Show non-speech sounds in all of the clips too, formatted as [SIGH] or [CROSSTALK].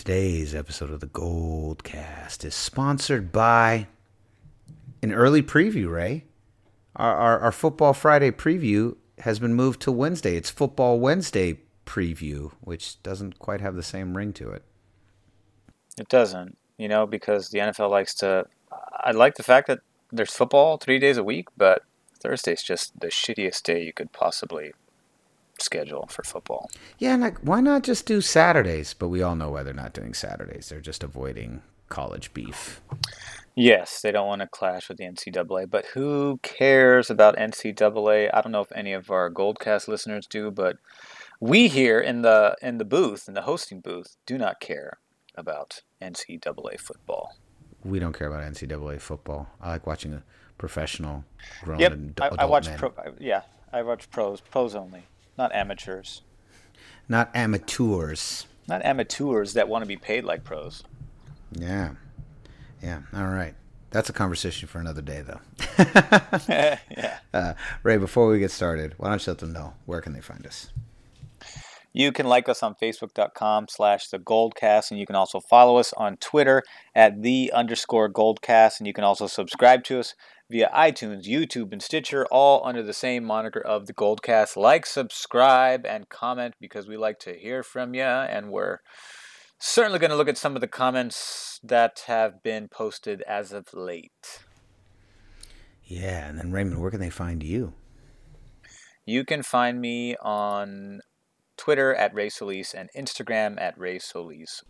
Today's episode of the Goldcast is sponsored by an early preview, Ray. Our, our, our Football Friday preview has been moved to Wednesday. It's Football Wednesday preview, which doesn't quite have the same ring to it. It doesn't, you know, because the NFL likes to. I like the fact that there's football three days a week, but Thursday's just the shittiest day you could possibly schedule for football. Yeah, like why not just do Saturdays? But we all know why they're not doing Saturdays. They're just avoiding college beef. Yes, they don't want to clash with the NCAA, but who cares about NCAA? I don't know if any of our Goldcast listeners do, but we here in the in the booth, in the hosting booth, do not care about NCAA football. We don't care about NCAA football. I like watching a professional grown Yep, ad- I, adult I watch men. pro. Yeah, I watch pros, pros only, not amateurs, not amateurs. not amateurs that want to be paid like pros. Yeah. Yeah. All right. That's a conversation for another day, though. [LAUGHS] [LAUGHS] yeah. Uh, Ray, before we get started, why don't you let them know where can they find us? You can like us on Facebook.com slash the Goldcast, and you can also follow us on Twitter at the underscore Goldcast, and you can also subscribe to us via iTunes, YouTube, and Stitcher, all under the same moniker of the Goldcast. Like, subscribe, and comment because we like to hear from you, and we're certainly going to look at some of the comments that have been posted as of late. Yeah. And then, Raymond, where can they find you? You can find me on Twitter at Ray Solis and Instagram at Ray Solis.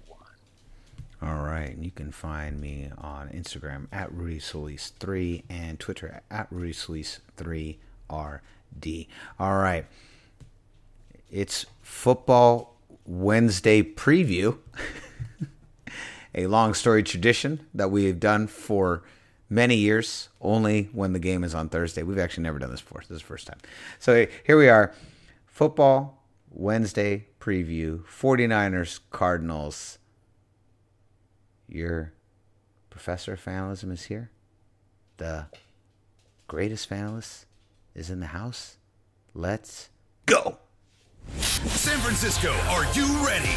All right. And you can find me on Instagram at Rudy Solis3 and Twitter at Rudy Solis3RD. All right. It's Football Wednesday preview. [LAUGHS] a long story tradition that we have done for many years, only when the game is on Thursday. We've actually never done this before. This is the first time. So here we are. Football Wednesday preview 49ers Cardinals. Your professor of fanalism is here. The greatest fanalist is in the house. Let's go. San Francisco, are you ready?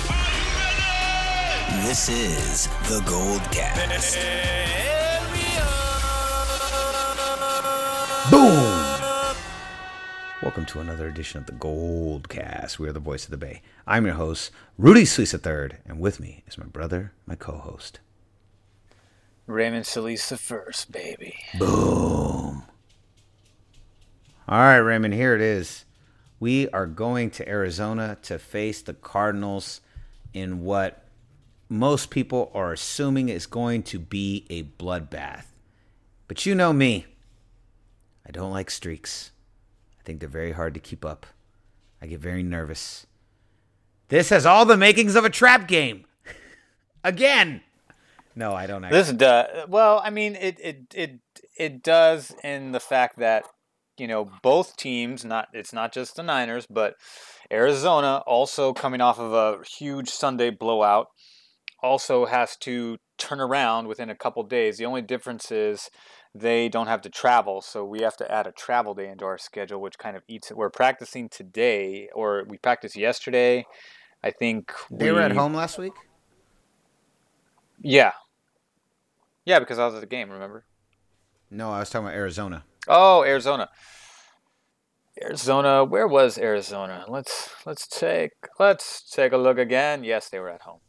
This is the Goldcast. Boom! Welcome to another edition of the Goldcast. We are the voice of the Bay. I'm your host, Rudy Solis III, and with me is my brother, my co-host. Raymond Solis the first, baby. Boom. All right, Raymond, here it is. We are going to Arizona to face the Cardinals in what most people are assuming is going to be a bloodbath. But you know me. I don't like streaks. I think they're very hard to keep up. I get very nervous. This has all the makings of a trap game. [LAUGHS] Again. No, I don't actually. This does well. I mean, it it it it does in the fact that you know both teams. Not it's not just the Niners, but Arizona also coming off of a huge Sunday blowout. Also has to turn around within a couple days. The only difference is they don't have to travel, so we have to add a travel day into our schedule, which kind of eats it. We're practicing today, or we practiced yesterday. I think they were at home last week? Yeah, yeah, because I was at the game. Remember? No, I was talking about Arizona. Oh, Arizona. Arizona. Where was Arizona? Let's let's take let's take a look again. Yes, they were at home.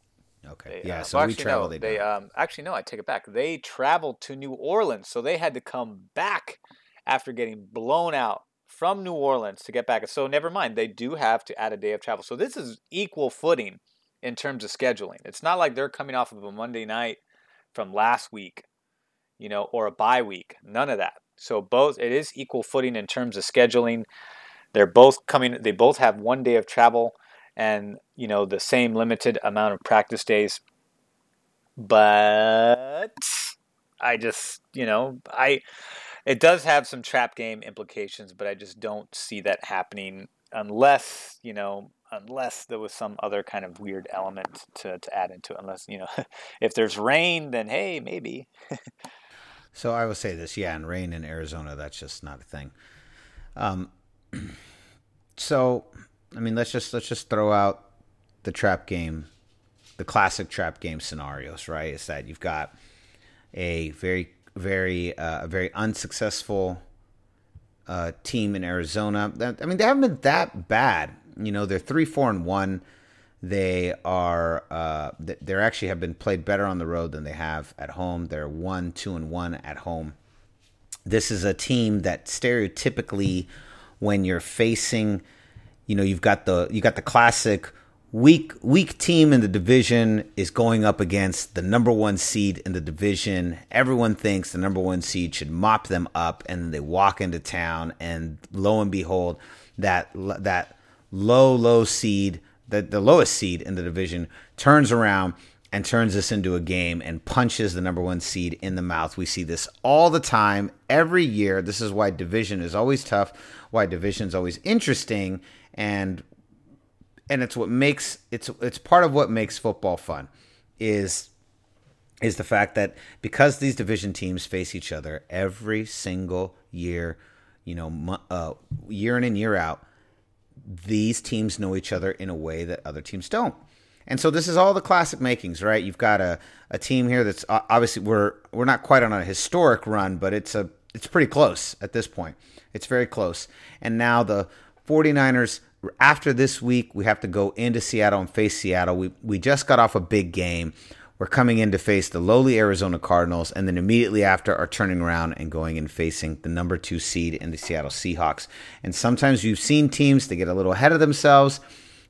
Okay. They, yeah, uh, so well, we actually, traveled. No, they they um actually no, I take it back. They traveled to New Orleans, so they had to come back after getting blown out from New Orleans to get back. So never mind, they do have to add a day of travel. So this is equal footing in terms of scheduling. It's not like they're coming off of a Monday night from last week, you know, or a bye week. None of that. So both it is equal footing in terms of scheduling. They're both coming. They both have one day of travel, and you know the same limited amount of practice days. But I just, you know, I it does have some trap game implications, but I just don't see that happening unless you know unless there was some other kind of weird element to, to add into it. Unless you know, [LAUGHS] if there's rain, then hey, maybe. So I will say this, yeah, and rain in Arizona, that's just not a thing. Um, [CLEARS THROAT] so I mean, let's just let's just throw out the trap game the classic trap game scenarios, right? Is that you've got a very very uh, a very unsuccessful uh, team in Arizona. I mean, they haven't been that bad. You know, they're three, four, and one. They are uh, they actually have been played better on the road than they have at home. They're one, two, and one at home. This is a team that stereotypically, when you're facing, you know, you've got the you got the classic weak weak team in the division is going up against the number one seed in the division. Everyone thinks the number one seed should mop them up, and they walk into town, and lo and behold, that that low low seed, the the lowest seed in the division, turns around and turns this into a game and punches the number one seed in the mouth. We see this all the time, every year. This is why division is always tough, why division is always interesting, and and it's what makes it's it's part of what makes football fun is is the fact that because these division teams face each other every single year, you know, uh, year in and year out, these teams know each other in a way that other teams don't. And so this is all the classic makings, right? You've got a, a team here that's obviously we're we're not quite on a historic run, but it's a it's pretty close at this point. It's very close. And now the 49ers after this week, we have to go into Seattle and face Seattle. We we just got off a big game. We're coming in to face the lowly Arizona Cardinals, and then immediately after are turning around and going and facing the number two seed in the Seattle Seahawks. And sometimes you've seen teams they get a little ahead of themselves.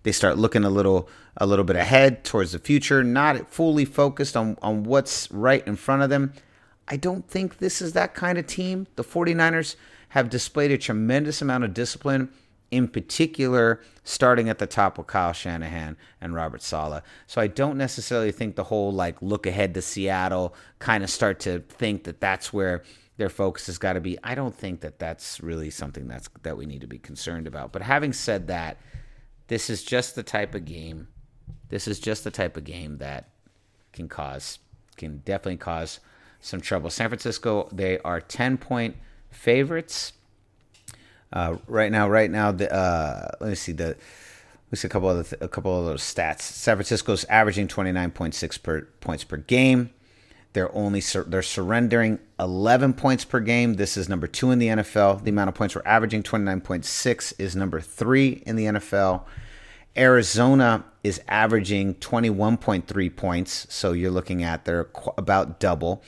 They start looking a little a little bit ahead towards the future, not fully focused on, on what's right in front of them. I don't think this is that kind of team. The 49ers have displayed a tremendous amount of discipline in particular, starting at the top with Kyle Shanahan and Robert Saleh. So I don't necessarily think the whole like look ahead to Seattle kind of start to think that that's where their focus has got to be. I don't think that that's really something that's that we need to be concerned about. But having said that, this is just the type of game. This is just the type of game that can cause can definitely cause some trouble. San Francisco, they are 10 point favorites. Uh, right now, right now, the uh, let me see the. Let's see a couple of a couple of those stats. San Francisco's averaging twenty nine point six per points per game. They're only sur- they're surrendering eleven points per game. This is number two in the NFL. The amount of points we're averaging twenty nine point six is number three in the NFL. Arizona is averaging 21.3 points, so you're looking at they're qu- about double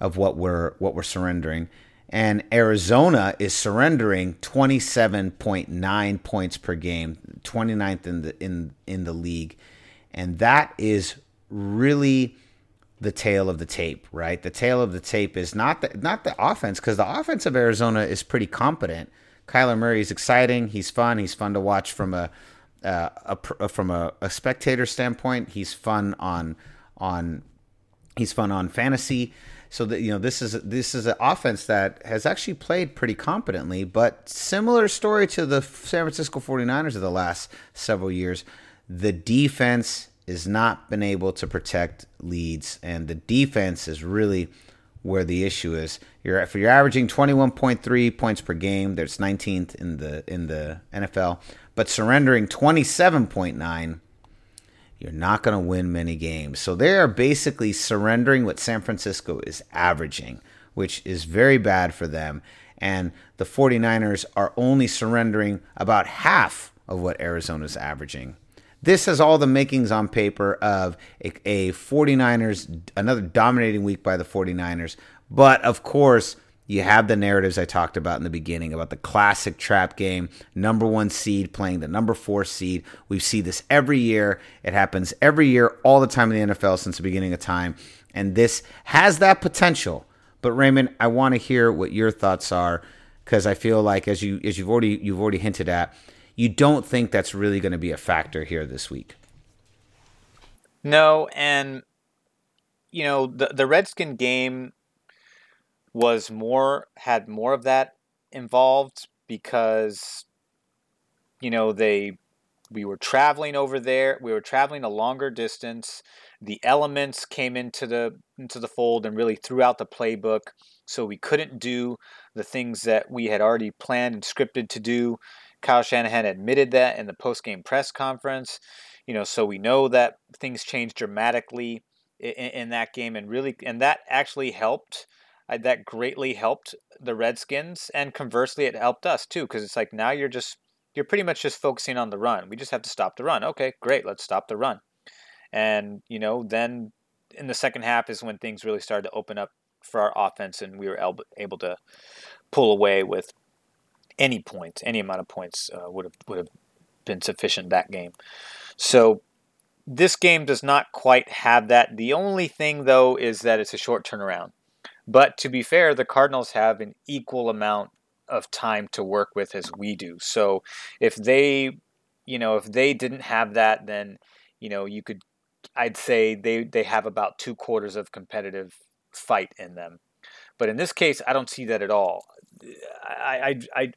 of what we're what we're surrendering and Arizona is surrendering 27.9 points per game, 29th in the in in the league. And that is really the tale of the tape, right? The tale of the tape is not the not the offense because the offense of Arizona is pretty competent. Kyler Murray is exciting. He's fun. He's fun to watch from a, uh, a from a, a spectator standpoint. He's fun on on he's fun on fantasy. So that you know, this is this is an offense that has actually played pretty competently, but similar story to the San Francisco 49ers of the last several years. The defense has not been able to protect leads, and the defense is really where the issue is. You're if you're averaging 21.3 points per game, there's 19th in the in the NFL, but surrendering 27.9 you're not going to win many games. So they are basically surrendering what San Francisco is averaging, which is very bad for them. And the 49ers are only surrendering about half of what Arizona's averaging. This has all the makings on paper of a, a 49ers, another dominating week by the 49ers. But of course, you have the narratives I talked about in the beginning about the classic trap game, number one seed playing the number four seed. We see this every year. It happens every year, all the time in the NFL since the beginning of time. And this has that potential. But Raymond, I want to hear what your thoughts are because I feel like as you as you've already you've already hinted at, you don't think that's really going to be a factor here this week. No, and you know the the Redskin game was more had more of that involved because you know they we were traveling over there we were traveling a longer distance the elements came into the into the fold and really threw out the playbook so we couldn't do the things that we had already planned and scripted to do Kyle Shanahan admitted that in the post-game press conference. You know, so we know that things changed dramatically in, in that game, and really, and that actually helped. Uh, that greatly helped the Redskins, and conversely, it helped us too, because it's like now you're just you're pretty much just focusing on the run. We just have to stop the run. Okay, great, let's stop the run. And you know, then in the second half is when things really started to open up for our offense, and we were able to pull away with any points, any amount of points uh, would have would have been sufficient that game. So this game does not quite have that. The only thing though is that it's a short turnaround. But to be fair, the Cardinals have an equal amount of time to work with as we do. So if they, you know, if they didn't have that, then you know you could, I'd say they they have about two quarters of competitive fight in them. But in this case, I don't see that at all. I, I, I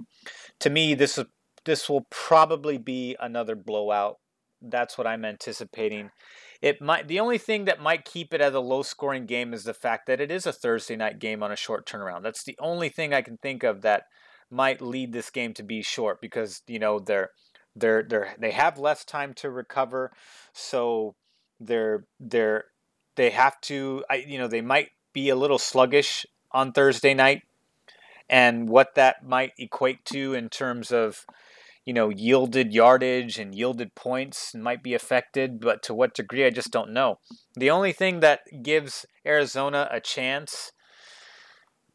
to me, this is this will probably be another blowout. That's what I'm anticipating. It might the only thing that might keep it as a low scoring game is the fact that it is a Thursday night game on a short turnaround. That's the only thing I can think of that might lead this game to be short because you know they're they're they're they have less time to recover, so they're they're they have to I you know they might be a little sluggish on Thursday night and what that might equate to in terms of you know yielded yardage and yielded points might be affected but to what degree I just don't know. The only thing that gives Arizona a chance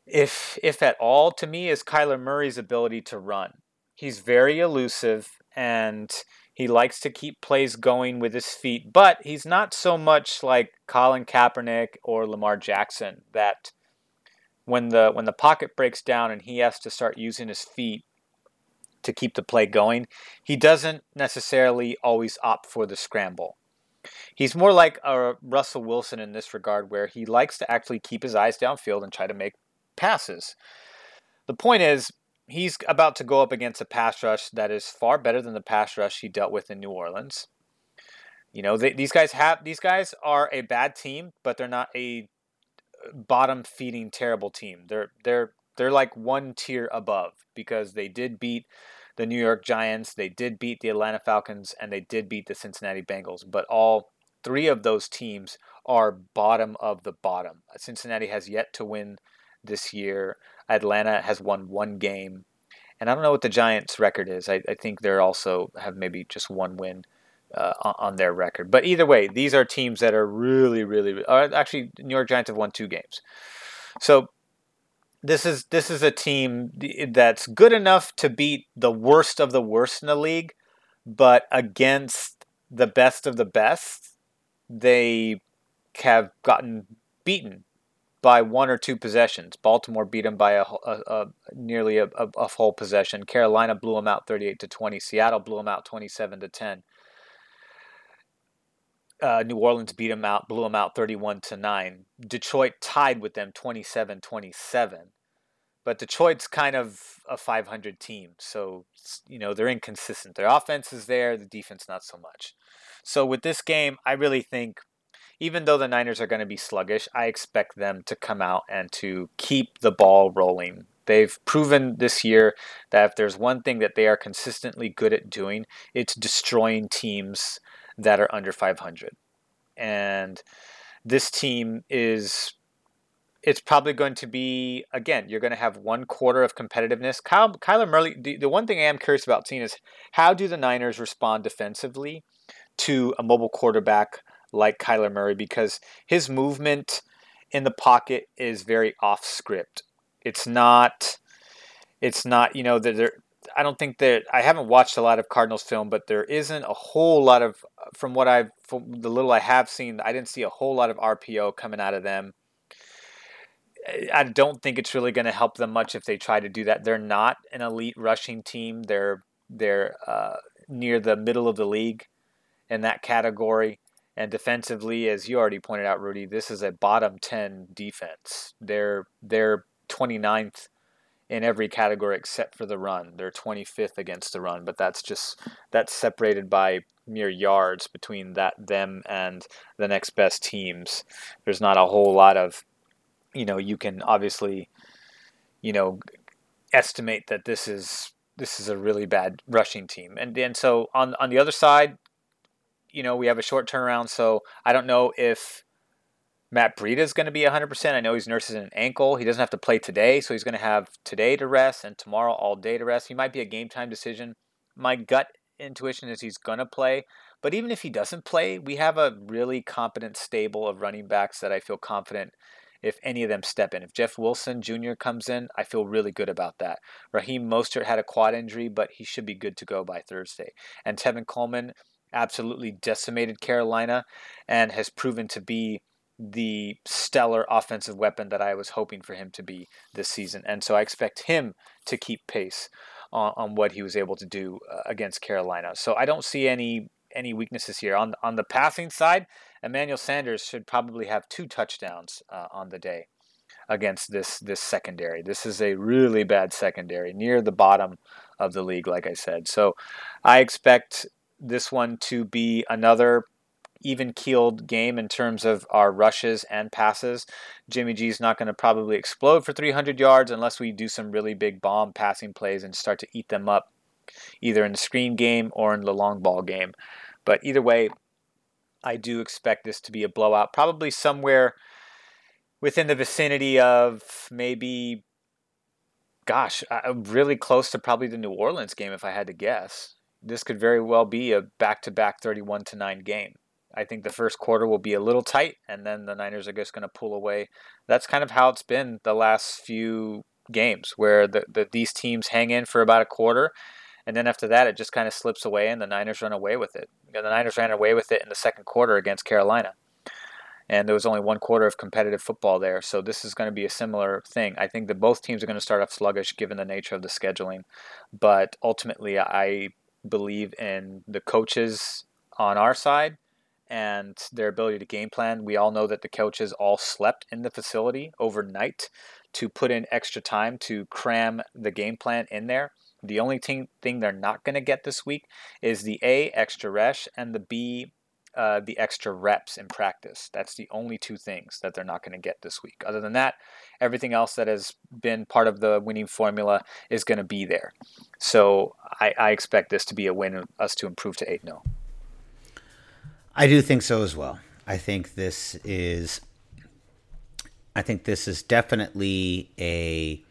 if if at all to me is Kyler Murray's ability to run. He's very elusive and he likes to keep plays going with his feet, but he's not so much like Colin Kaepernick or Lamar Jackson that when the when the pocket breaks down and he has to start using his feet to keep the play going, he doesn't necessarily always opt for the scramble. He's more like a Russell Wilson in this regard, where he likes to actually keep his eyes downfield and try to make passes. The point is, he's about to go up against a pass rush that is far better than the pass rush he dealt with in New Orleans. You know, they, these guys have these guys are a bad team, but they're not a bottom feeding terrible team. They're they're they're like one tier above because they did beat the New York Giants, they did beat the Atlanta Falcons, and they did beat the Cincinnati Bengals. But all three of those teams are bottom of the bottom. Cincinnati has yet to win this year. Atlanta has won one game. And I don't know what the Giants' record is. I, I think they're also have maybe just one win uh, on their record. But either way, these are teams that are really, really. actually, New York Giants have won two games. So this is this is a team that's good enough to beat the worst of the worst in the league, but against the best of the best, they have gotten beaten by one or two possessions. Baltimore beat them by a, a, a nearly a, a, full possession. Carolina blew them out 38 to 20. Seattle blew them out 27 to 10 uh, New Orleans beat them out, blew them out 31 to 9. Detroit tied with them 27 27. But Detroit's kind of a 500 team. So, you know, they're inconsistent. Their offense is there, the defense not so much. So, with this game, I really think, even though the Niners are going to be sluggish, I expect them to come out and to keep the ball rolling. They've proven this year that if there's one thing that they are consistently good at doing, it's destroying teams that are under 500. And this team is it's probably going to be again you're going to have one quarter of competitiveness. Kyle, kyler murray the, the one thing i am curious about seeing is how do the niners respond defensively to a mobile quarterback like kyler murray? Because his movement in the pocket is very off script. It's not it's not you know there I don't think that I haven't watched a lot of Cardinals film, but there isn't a whole lot of from what I've from the little I have seen. I didn't see a whole lot of RPO coming out of them. I don't think it's really going to help them much if they try to do that. They're not an elite rushing team. They're they're uh, near the middle of the league in that category. And defensively, as you already pointed out, Rudy, this is a bottom ten defense. They're they're 29th in every category except for the run. They're 25th against the run, but that's just that's separated by mere yards between that them and the next best teams. There's not a whole lot of you know, you can obviously you know estimate that this is this is a really bad rushing team. And and so on on the other side, you know, we have a short turnaround. So I don't know if Matt Breida is going to be 100%. I know he's nursing an ankle. He doesn't have to play today, so he's going to have today to rest and tomorrow all day to rest. He might be a game time decision. My gut intuition is he's going to play. But even if he doesn't play, we have a really competent stable of running backs that I feel confident if any of them step in. If Jeff Wilson Jr. comes in, I feel really good about that. Raheem Mostert had a quad injury, but he should be good to go by Thursday. And Tevin Coleman absolutely decimated Carolina and has proven to be the stellar offensive weapon that I was hoping for him to be this season. And so I expect him to keep pace on, on what he was able to do uh, against Carolina. So I don't see any any weaknesses here on on the passing side. Emmanuel Sanders should probably have two touchdowns uh, on the day against this this secondary. This is a really bad secondary, near the bottom of the league, like I said. So I expect this one to be another even keeled game in terms of our rushes and passes. Jimmy G is not going to probably explode for 300 yards unless we do some really big bomb passing plays and start to eat them up either in the screen game or in the long ball game. But either way, I do expect this to be a blowout, probably somewhere within the vicinity of maybe, gosh, uh, really close to probably the New Orleans game if I had to guess. This could very well be a back to back 31 to 9 game. I think the first quarter will be a little tight, and then the Niners are just going to pull away. That's kind of how it's been the last few games, where the, the these teams hang in for about a quarter, and then after that, it just kind of slips away, and the Niners run away with it. The Niners ran away with it in the second quarter against Carolina, and there was only one quarter of competitive football there. So this is going to be a similar thing. I think that both teams are going to start off sluggish given the nature of the scheduling, but ultimately, I believe in the coaches on our side and their ability to game plan. We all know that the coaches all slept in the facility overnight to put in extra time to cram the game plan in there. The only thing, thing they're not going to get this week is the A, extra resh, and the B, uh, the extra reps in practice. That's the only two things that they're not going to get this week. Other than that, everything else that has been part of the winning formula is going to be there. So I, I expect this to be a win, us to improve to 8 0. I do think so as well. I think this is I think this is definitely a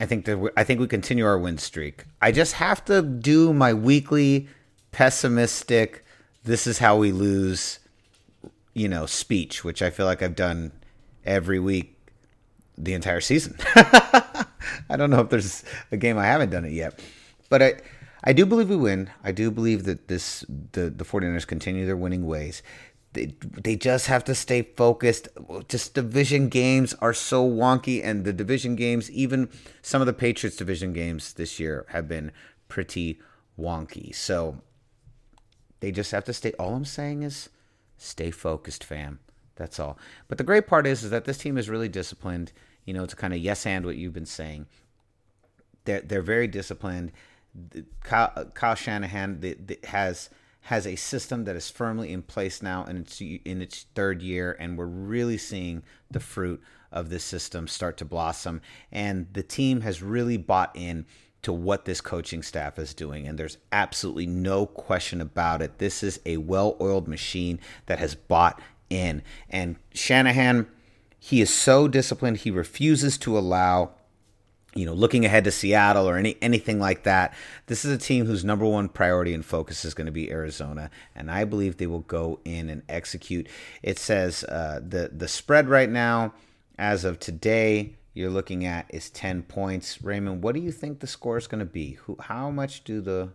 I think that I think we continue our win streak. I just have to do my weekly pessimistic this is how we lose you know speech, which I feel like I've done every week the entire season. [LAUGHS] I don't know if there's a game I haven't done it yet. But I I do believe we win. I do believe that this the the 49ers continue their winning ways. They, they just have to stay focused. Just division games are so wonky, and the division games, even some of the Patriots division games this year, have been pretty wonky. So they just have to stay. All I'm saying is stay focused, fam. That's all. But the great part is, is that this team is really disciplined. You know, to kind of yes and what you've been saying. They're they're very disciplined. Kyle, uh, Kyle Shanahan the, the, has has a system that is firmly in place now in its in its third year, and we're really seeing the fruit of this system start to blossom. And the team has really bought in to what this coaching staff is doing, and there's absolutely no question about it. This is a well-oiled machine that has bought in, and Shanahan. He is so disciplined. He refuses to allow you know, looking ahead to Seattle or any anything like that. This is a team whose number one priority and focus is going to be Arizona, and I believe they will go in and execute. It says uh, the the spread right now, as of today, you're looking at is ten points. Raymond, what do you think the score is going to be? Who, how much do the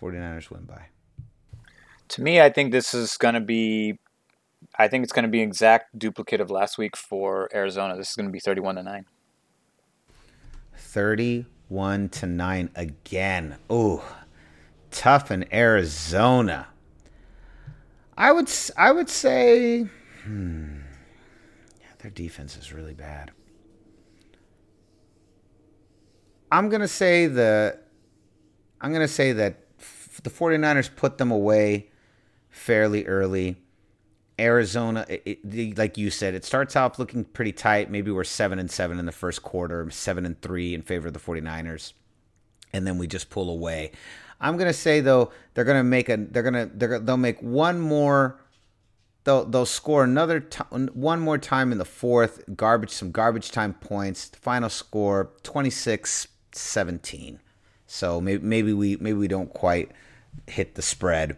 49ers win by? To me, I think this is going to be. I think it's going to be exact duplicate of last week for Arizona. This is going to be 31 to 9. 31 to 9 again. Ooh, tough in Arizona. I would I would say hmm, yeah, their defense is really bad. I'm going to say the I'm going to say that the 49ers put them away fairly early. Arizona, it, it, like you said, it starts off looking pretty tight. Maybe we're seven and seven in the first quarter, seven and three in favor of the 49ers. and then we just pull away. I'm gonna say though they're gonna make a they're gonna they're they'll make one more. They'll they'll score another t- one more time in the fourth. Garbage some garbage time points. Final score 26-17. So maybe maybe we maybe we don't quite hit the spread.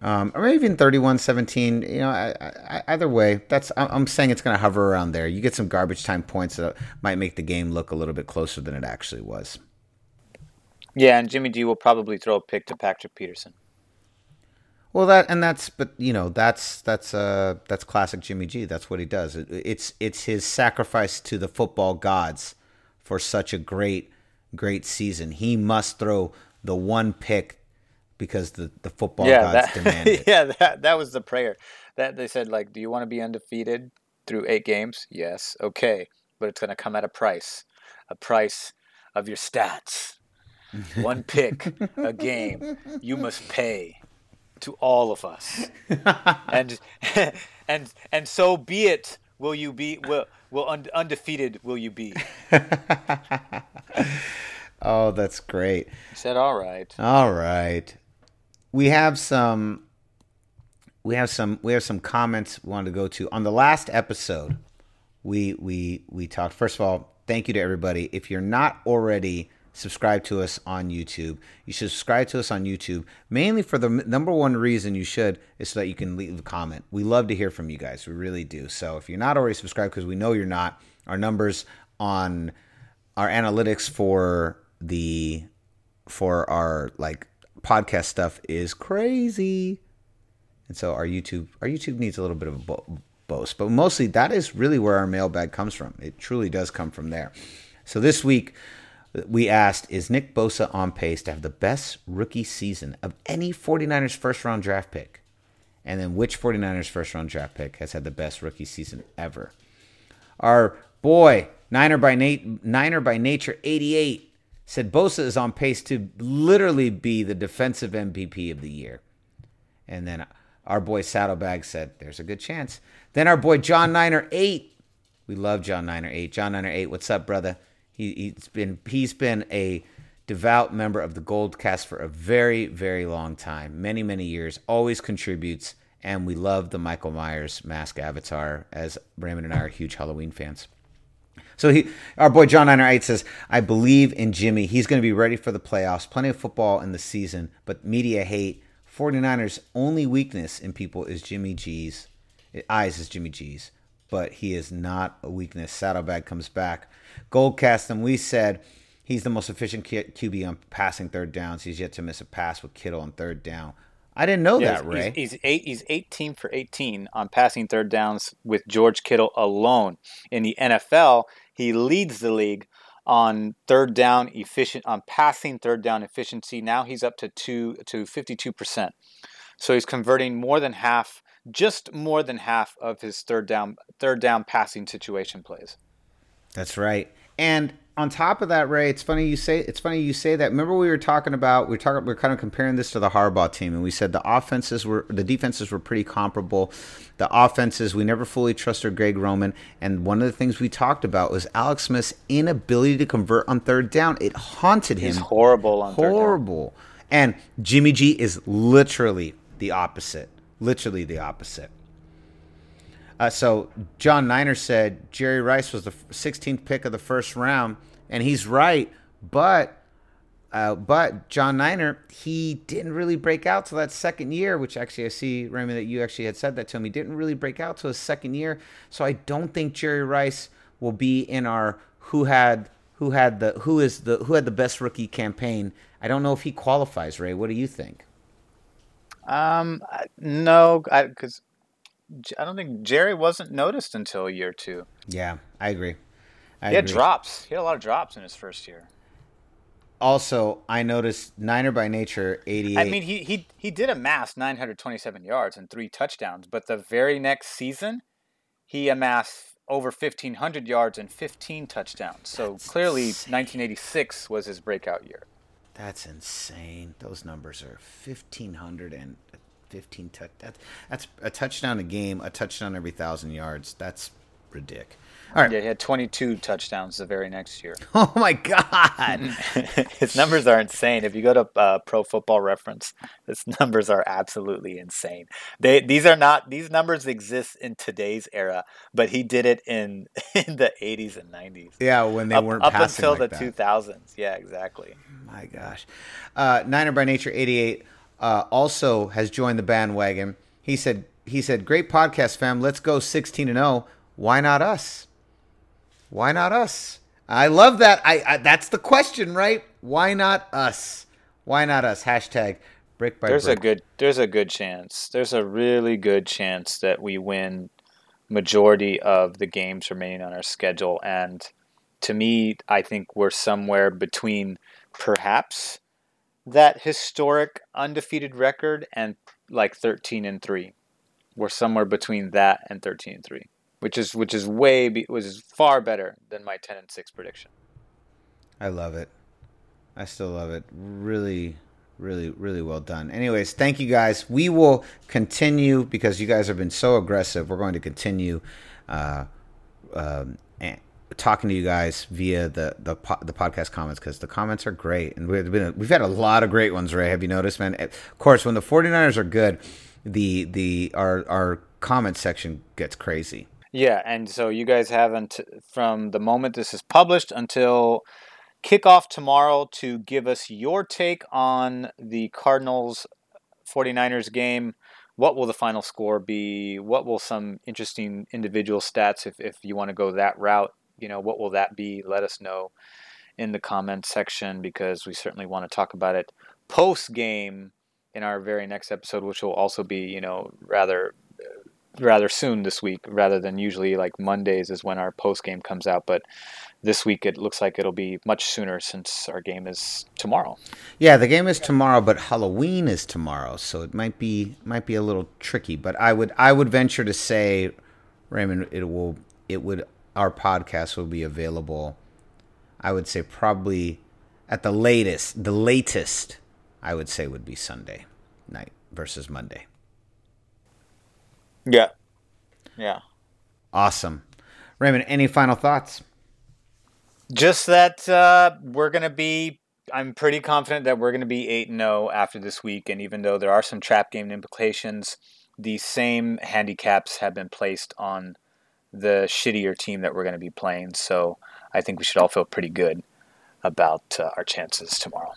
Um, or even 31-17. You know, I, I, either way, that's I'm saying it's going to hover around there. You get some garbage time points that might make the game look a little bit closer than it actually was. Yeah, and Jimmy G will probably throw a pick to Patrick Peterson. Well, that and that's but you know that's that's uh that's classic Jimmy G. That's what he does. It, it's it's his sacrifice to the football gods for such a great great season. He must throw the one pick because the the football yeah, gods that, [LAUGHS] demand it. yeah, that that was the prayer. That they said like, do you want to be undefeated through eight games? Yes, okay, but it's going to come at a price, a price of your stats. One pick a game you must pay to all of us, and [LAUGHS] and and so be it. Will you be will will undefeated? Will you be? [LAUGHS] Oh, that's great. He said, "All right." All right. We have some we have some we have some comments we wanted to go to. On the last episode, we we we talked first of all, thank you to everybody. If you're not already subscribed to us on YouTube, you should subscribe to us on YouTube. Mainly for the number one reason you should is so that you can leave a comment. We love to hear from you guys. We really do. So if you're not already subscribed because we know you're not, our numbers on our analytics for the for our like podcast stuff is crazy. And so our YouTube our YouTube needs a little bit of a bo- boast, but mostly that is really where our mailbag comes from. It truly does come from there. So this week we asked is Nick Bosa on pace to have the best rookie season of any 49ers first round draft pick? And then which 49ers first round draft pick has had the best rookie season ever? Our boy, Niner by Nate, Niner by Nature 88 said Bosa is on pace to literally be the defensive MVP of the year. And then our boy Saddlebag said, there's a good chance. Then our boy John Niner 8. We love John Niner 8. John Niner 8, what's up, brother? He, he's been he's been a devout member of the Gold Cast for a very, very long time. Many, many years. Always contributes. And we love the Michael Myers mask avatar as Raymond and I are huge Halloween fans. So he, our boy John Niner Eight says, "I believe in Jimmy. He's going to be ready for the playoffs. Plenty of football in the season, but media hate. 49ers' only weakness in people is Jimmy G's eyes is Jimmy G's, but he is not a weakness. Saddlebag comes back. Goldcast and we said he's the most efficient QB on passing third downs. He's yet to miss a pass with Kittle on third down. I didn't know Yeah, that, Ray. He's, he's eight. He's 18 for 18 on passing third downs with George Kittle alone. In the NFL, he leads the league on third down efficient on passing third down efficiency. Now he's up to two to 52 percent. So he's converting more than half, just more than half of his third down third down passing situation plays. That's right. And on top of that, Ray, it's funny you say it's funny you say that. Remember we were talking about we were talking we are kind of comparing this to the Harbaugh team, and we said the offenses were the defenses were pretty comparable. The offenses we never fully trusted Greg Roman, and one of the things we talked about was Alex Smith's inability to convert on third down. It haunted him. He's horrible on third down. horrible. And Jimmy G is literally the opposite. Literally the opposite. Uh, so John Niner said Jerry Rice was the 16th pick of the first round, and he's right. But uh, but John Niner he didn't really break out till that second year, which actually I see Raymond that you actually had said that to him. He didn't really break out till his second year, so I don't think Jerry Rice will be in our who had who had the who is the who had the best rookie campaign. I don't know if he qualifies. Ray, what do you think? Um, no, because I, don't think Jerry wasn't noticed until year two. Yeah, I agree. I He had agree. drops. He had a lot of drops in his first year. Also, I noticed Niner by nature 88. I mean, he he he did amass 927 yards and three touchdowns, but the very next season, he amassed over 1500 yards and 15 touchdowns. So That's clearly, 1986 was his breakout year. That's insane. Those numbers are 1500 and 15 touch. That, that's a touchdown a game, a touchdown every 1000 yards. That's ridiculous. All right. Yeah, he had 22 touchdowns the very next year. [LAUGHS] Oh my God. [LAUGHS] his numbers are insane. If you go to uh, Pro Football Reference, his numbers are absolutely insane. They these are not these numbers exist in today's era, but he did it in [LAUGHS] in the 80s and 90s. Yeah, when they up, weren't up passing until like the that. 2000s. Yeah, exactly. My gosh. Uh, Niner by Nature 88 uh, also has joined the bandwagon. He said, he said, great podcast, fam. Let's go 16 and 0. Why not us? Why not us? I love that. I, I that's the question, right? Why not us? Why not us? Hashtag brick by There's brick. a good there's a good chance. There's a really good chance that we win majority of the games remaining on our schedule and to me I think we're somewhere between perhaps that historic undefeated record and like 13 and 3. We're somewhere between that and 13 and 3, which is which is way be, which is far better than my 10 and 6 prediction. I love it. I still love it. Really, really, really well done. Anyways, thank you guys. We will continue because you guys have been so aggressive. We're going to continue uh, um, and talking to you guys via the the, po- the podcast comments because the comments are great and we've been we've had a lot of great ones. Ray, have you noticed, man? Of course, when the 49ers are good, the the our our comment section gets crazy. Yeah, and so you guys haven't from the moment this is published until kickoff tomorrow to give us your take on the Cardinals 49ers game. What will the final score be? What will some interesting individual stats if, if you want to go that route, you know, what will that be? Let us know in the comments section because we certainly want to talk about it post game in our very next episode, which will also be, you know, rather rather soon this week rather than usually like Mondays is when our post game comes out. But this week it looks like it'll be much sooner since our game is tomorrow. Yeah, the game is tomorrow, but Halloween is tomorrow, so it might be might be a little tricky. But I would I would venture to say, Raymond, it will it would our podcast will be available. I would say probably at the latest, the latest, I would say would be Sunday night versus Monday. Yeah. Yeah. Awesome, Raymond. Any final thoughts? Just that uh, we're going to be, I'm pretty confident that we're going to be 8 0 after this week. And even though there are some trap game implications, the same handicaps have been placed on the shittier team that we're going to be playing. So I think we should all feel pretty good about uh, our chances tomorrow.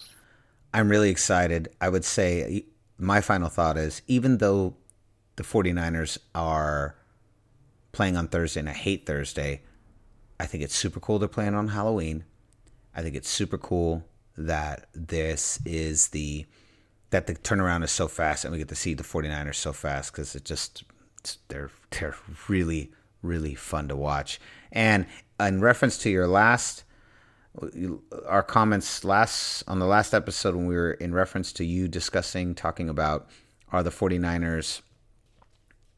I'm really excited. I would say my final thought is even though the 49ers are playing on Thursday and I hate Thursday, I think it's super cool they're playing on Halloween. I think it's super cool that this is the that the turnaround is so fast and we get to see the 49ers so fast cuz it just they're they're really really fun to watch. And in reference to your last our comments last on the last episode when we were in reference to you discussing talking about are the 49ers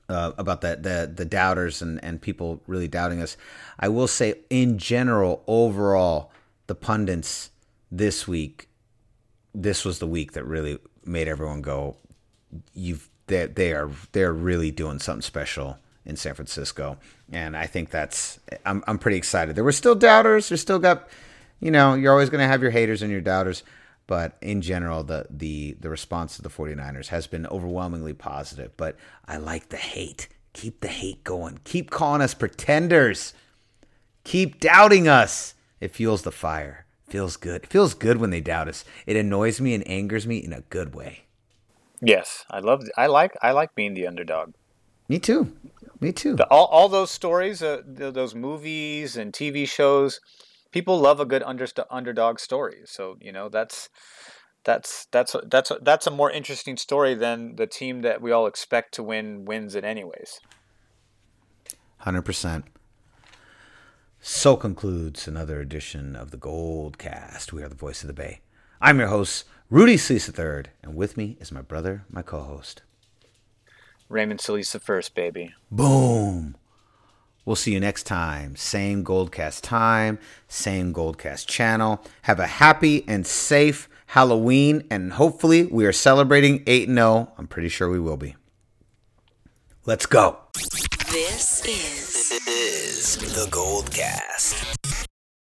uh, about the, the the doubters and and people really doubting us i will say in general overall the pundits this week this was the week that really made everyone go you've they, they are they're really doing something special in San Francisco and I think that's I'm I'm pretty excited there were still doubters there's still got you know, you're always going to have your haters and your doubters, but in general, the the the response to the 49ers has been overwhelmingly positive. But I like the hate. Keep the hate going. Keep calling us pretenders. Keep doubting us. It fuels the fire. Feels good. It feels good when they doubt us. It annoys me and angers me in a good way. Yes, I love. I like. I like being the underdog. Me too. Me too. The, all, all those stories, uh, th- those movies and TV shows, people love a good under, underdog story. So you know that's that's that's that's that's a more interesting story than the team that we all expect to win wins it anyways. Hundred percent. So concludes another edition of the Gold Cast. We are the voice of the Bay. I'm your host, Rudy Solis III, and with me is my brother, my co-host, Raymond Solis first, baby. Boom. We'll see you next time. Same Goldcast time, same Goldcast channel. Have a happy and safe Halloween, and hopefully we are celebrating 8 0. I'm pretty sure we will be. Let's go. This is this is the Gold Cast.